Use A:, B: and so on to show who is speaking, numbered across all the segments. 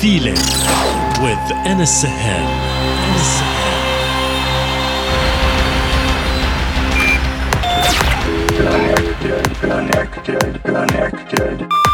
A: feeling with Anas.
B: Connected, connected, connected.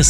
C: With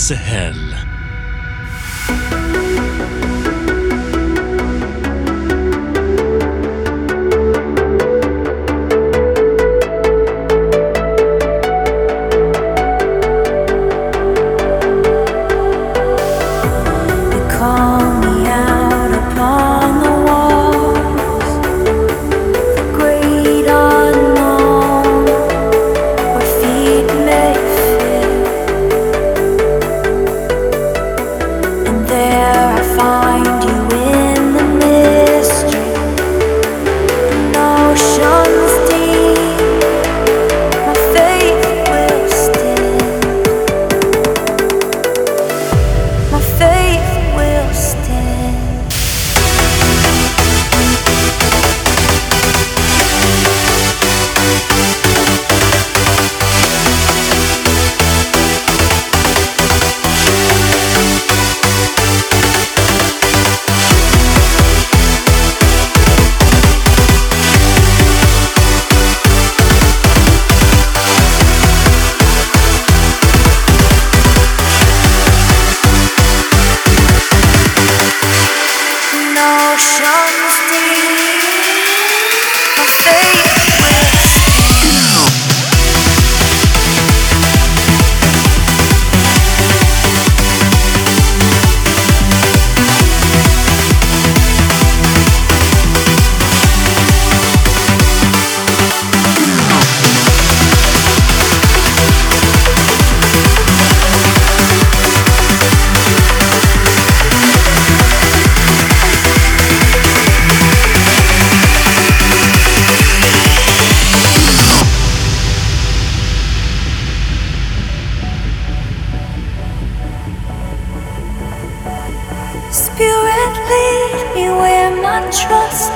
D: trust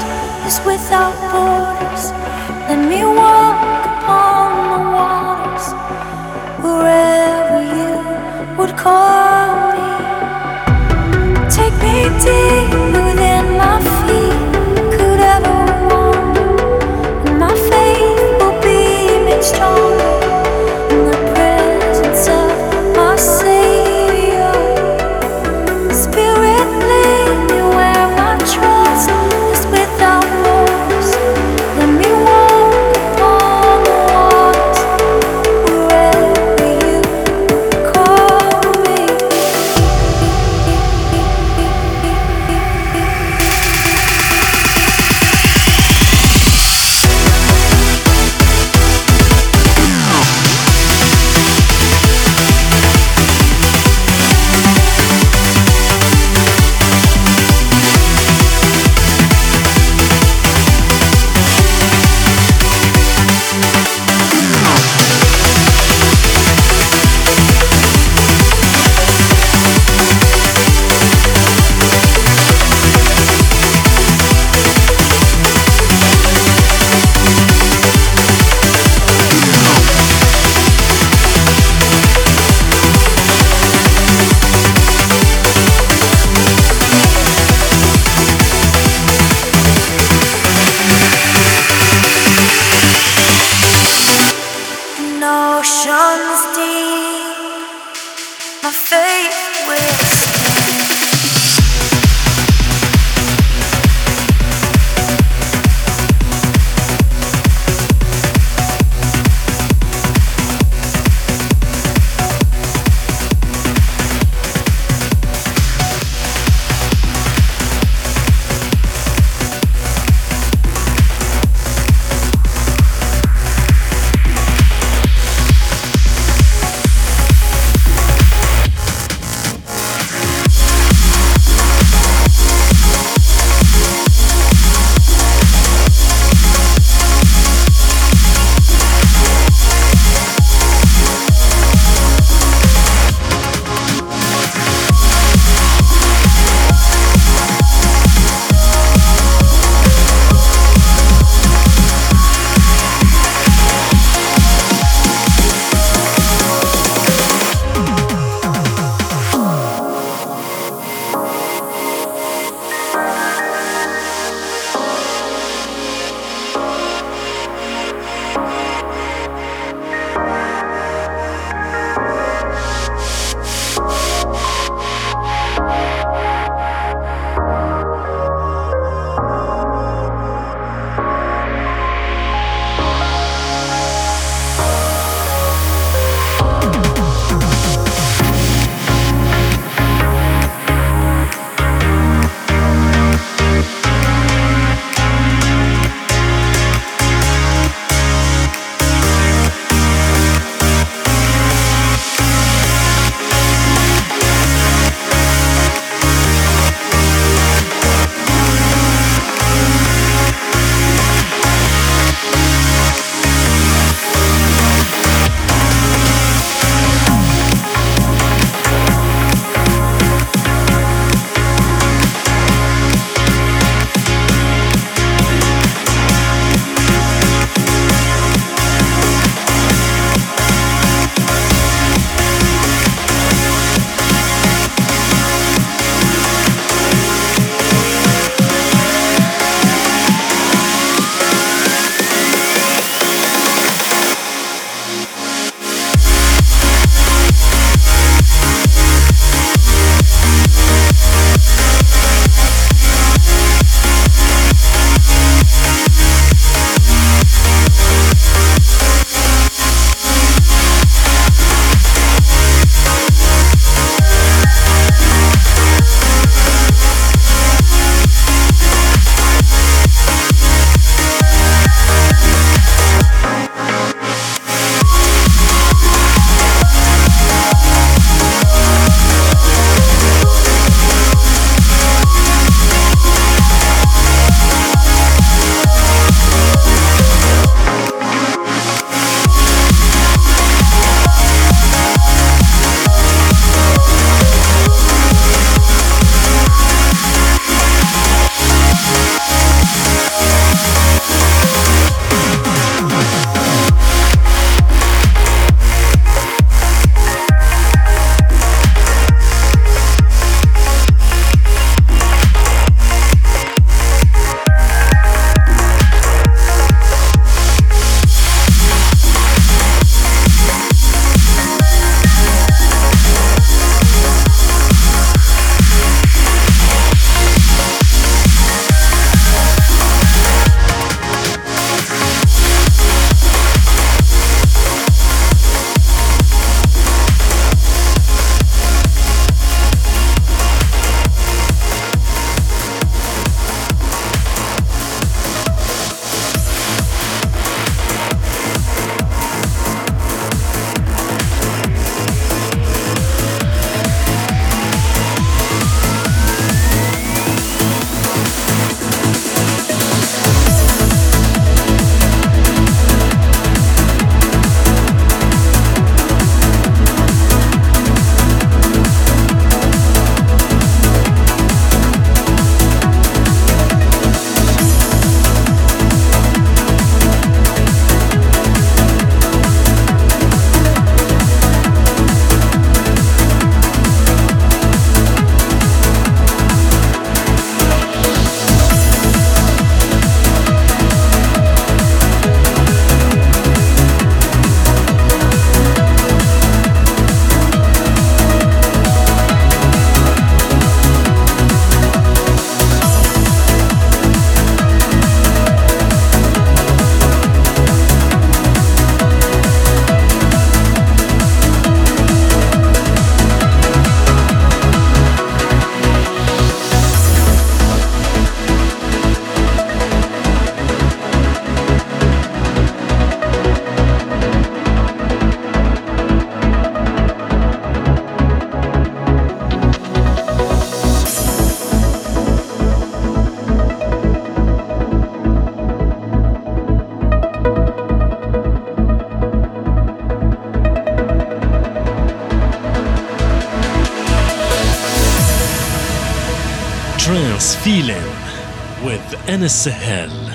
D: is without borders. Let me walk upon the waters wherever you
C: would call.
A: Trance feeling with Anas Sahel.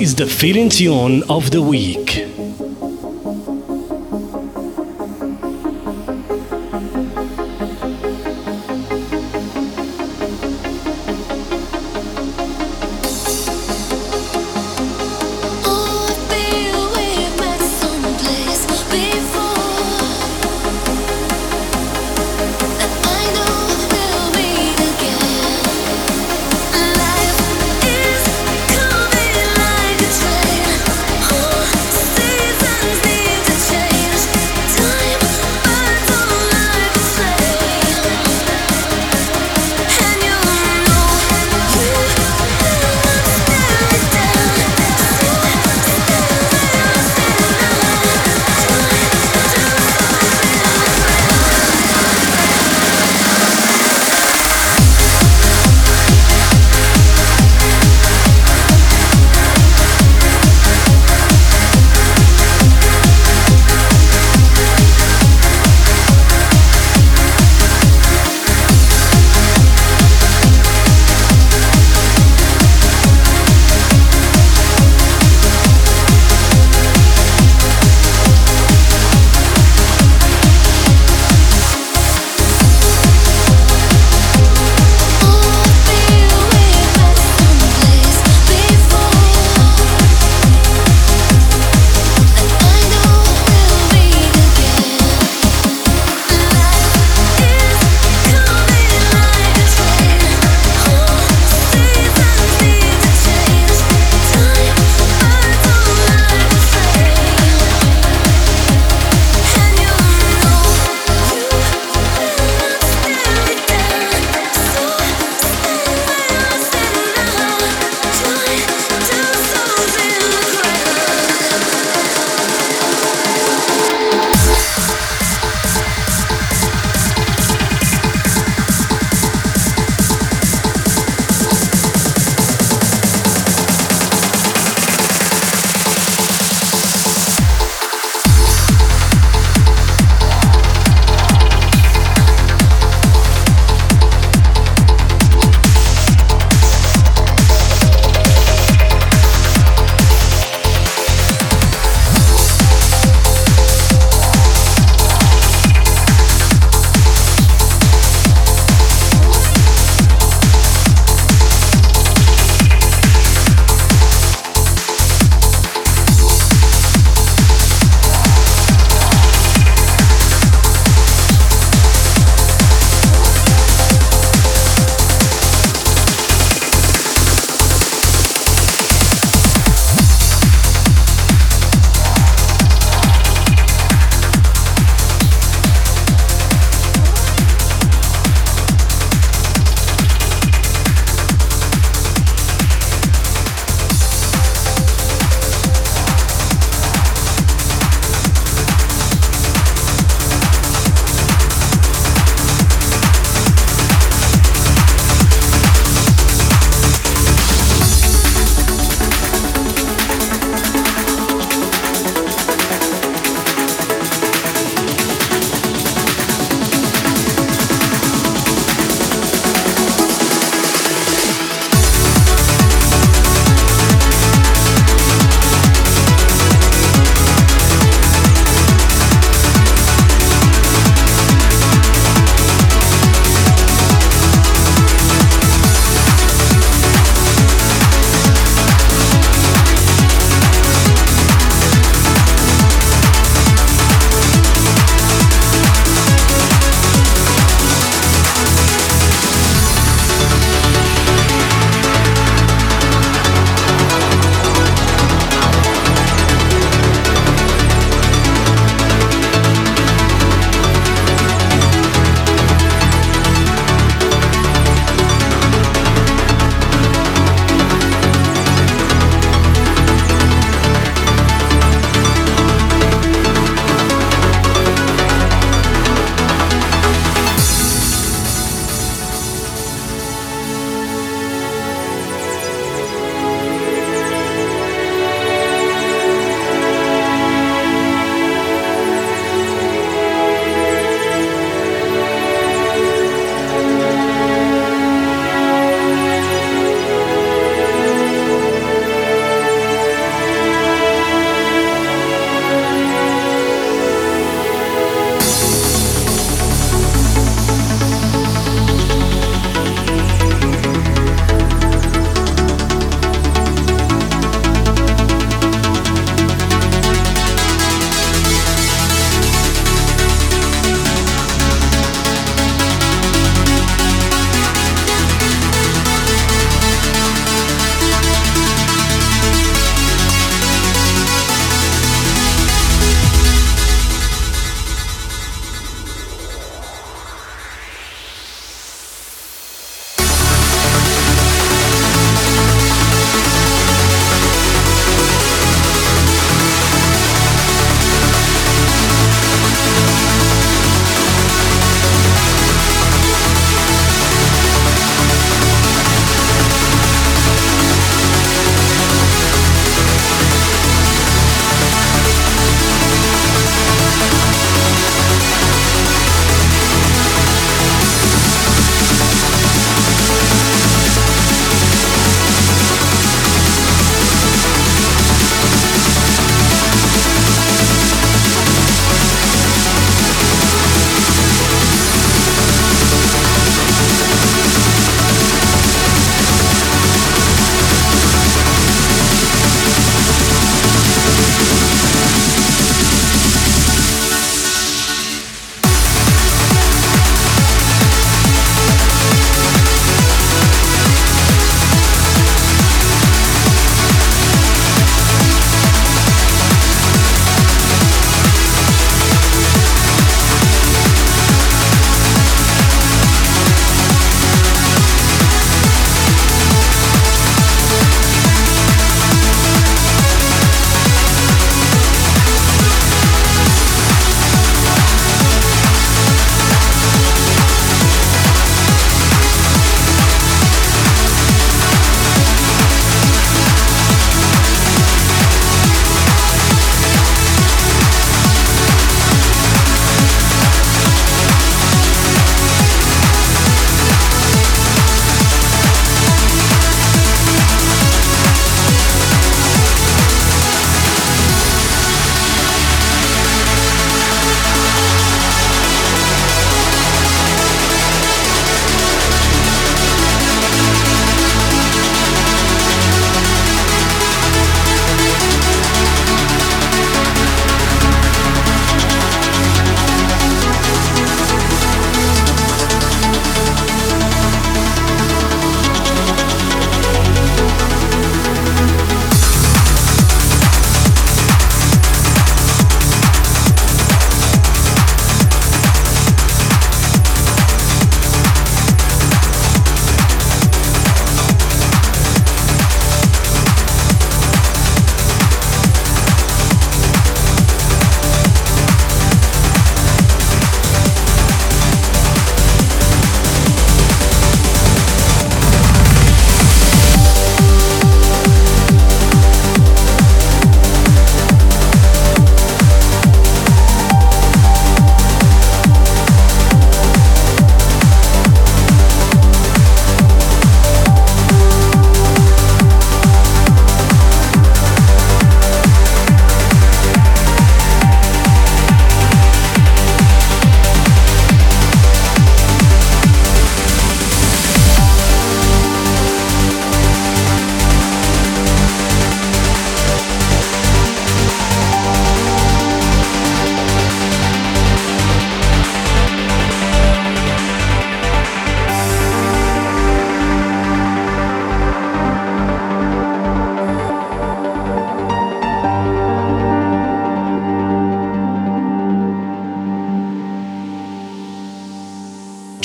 C: Is the feeling tune of the week.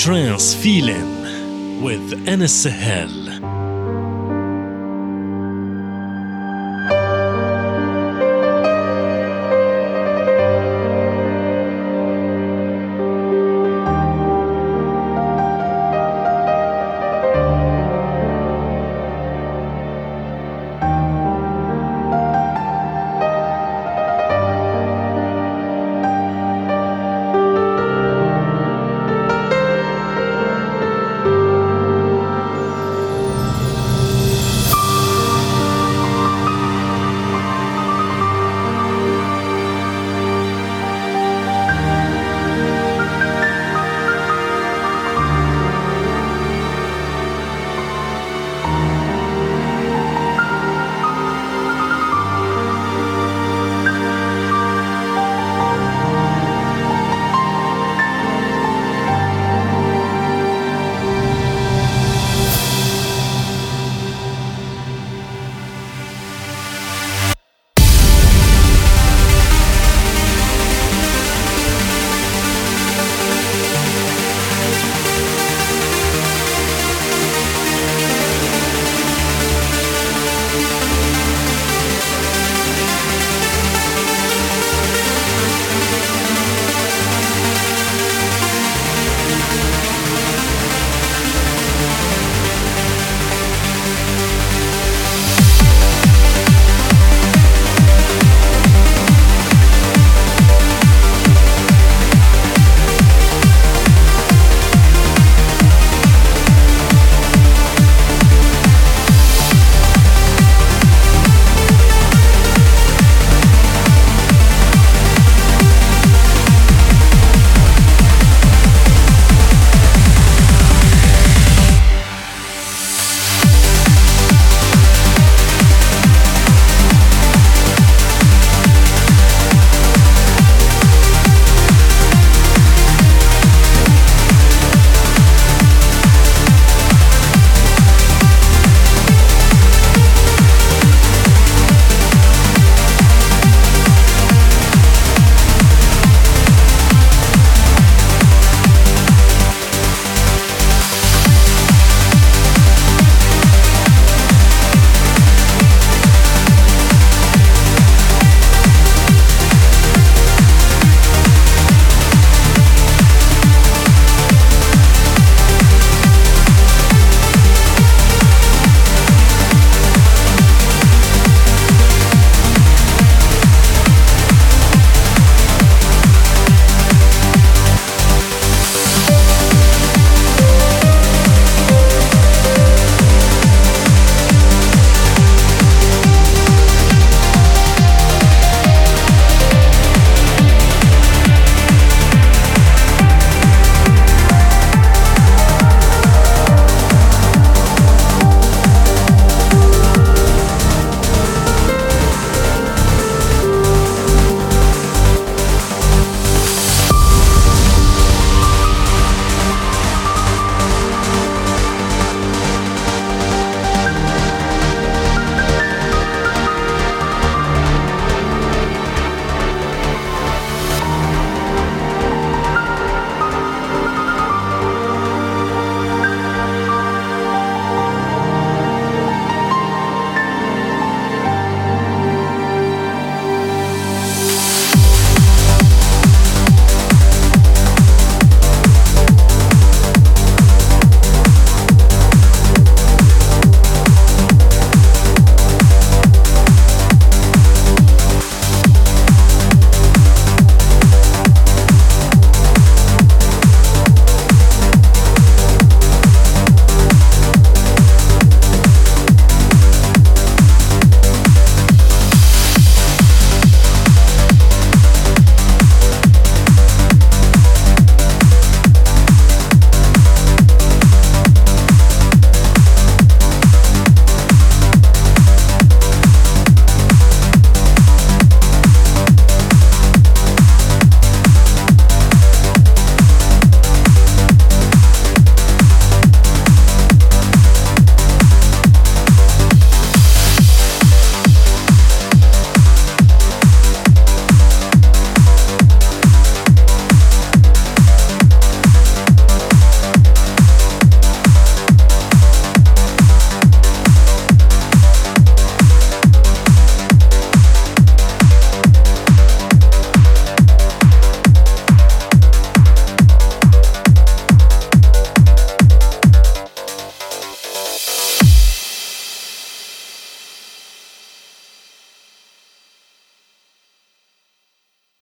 A: Trance feeling with Anas Sahel.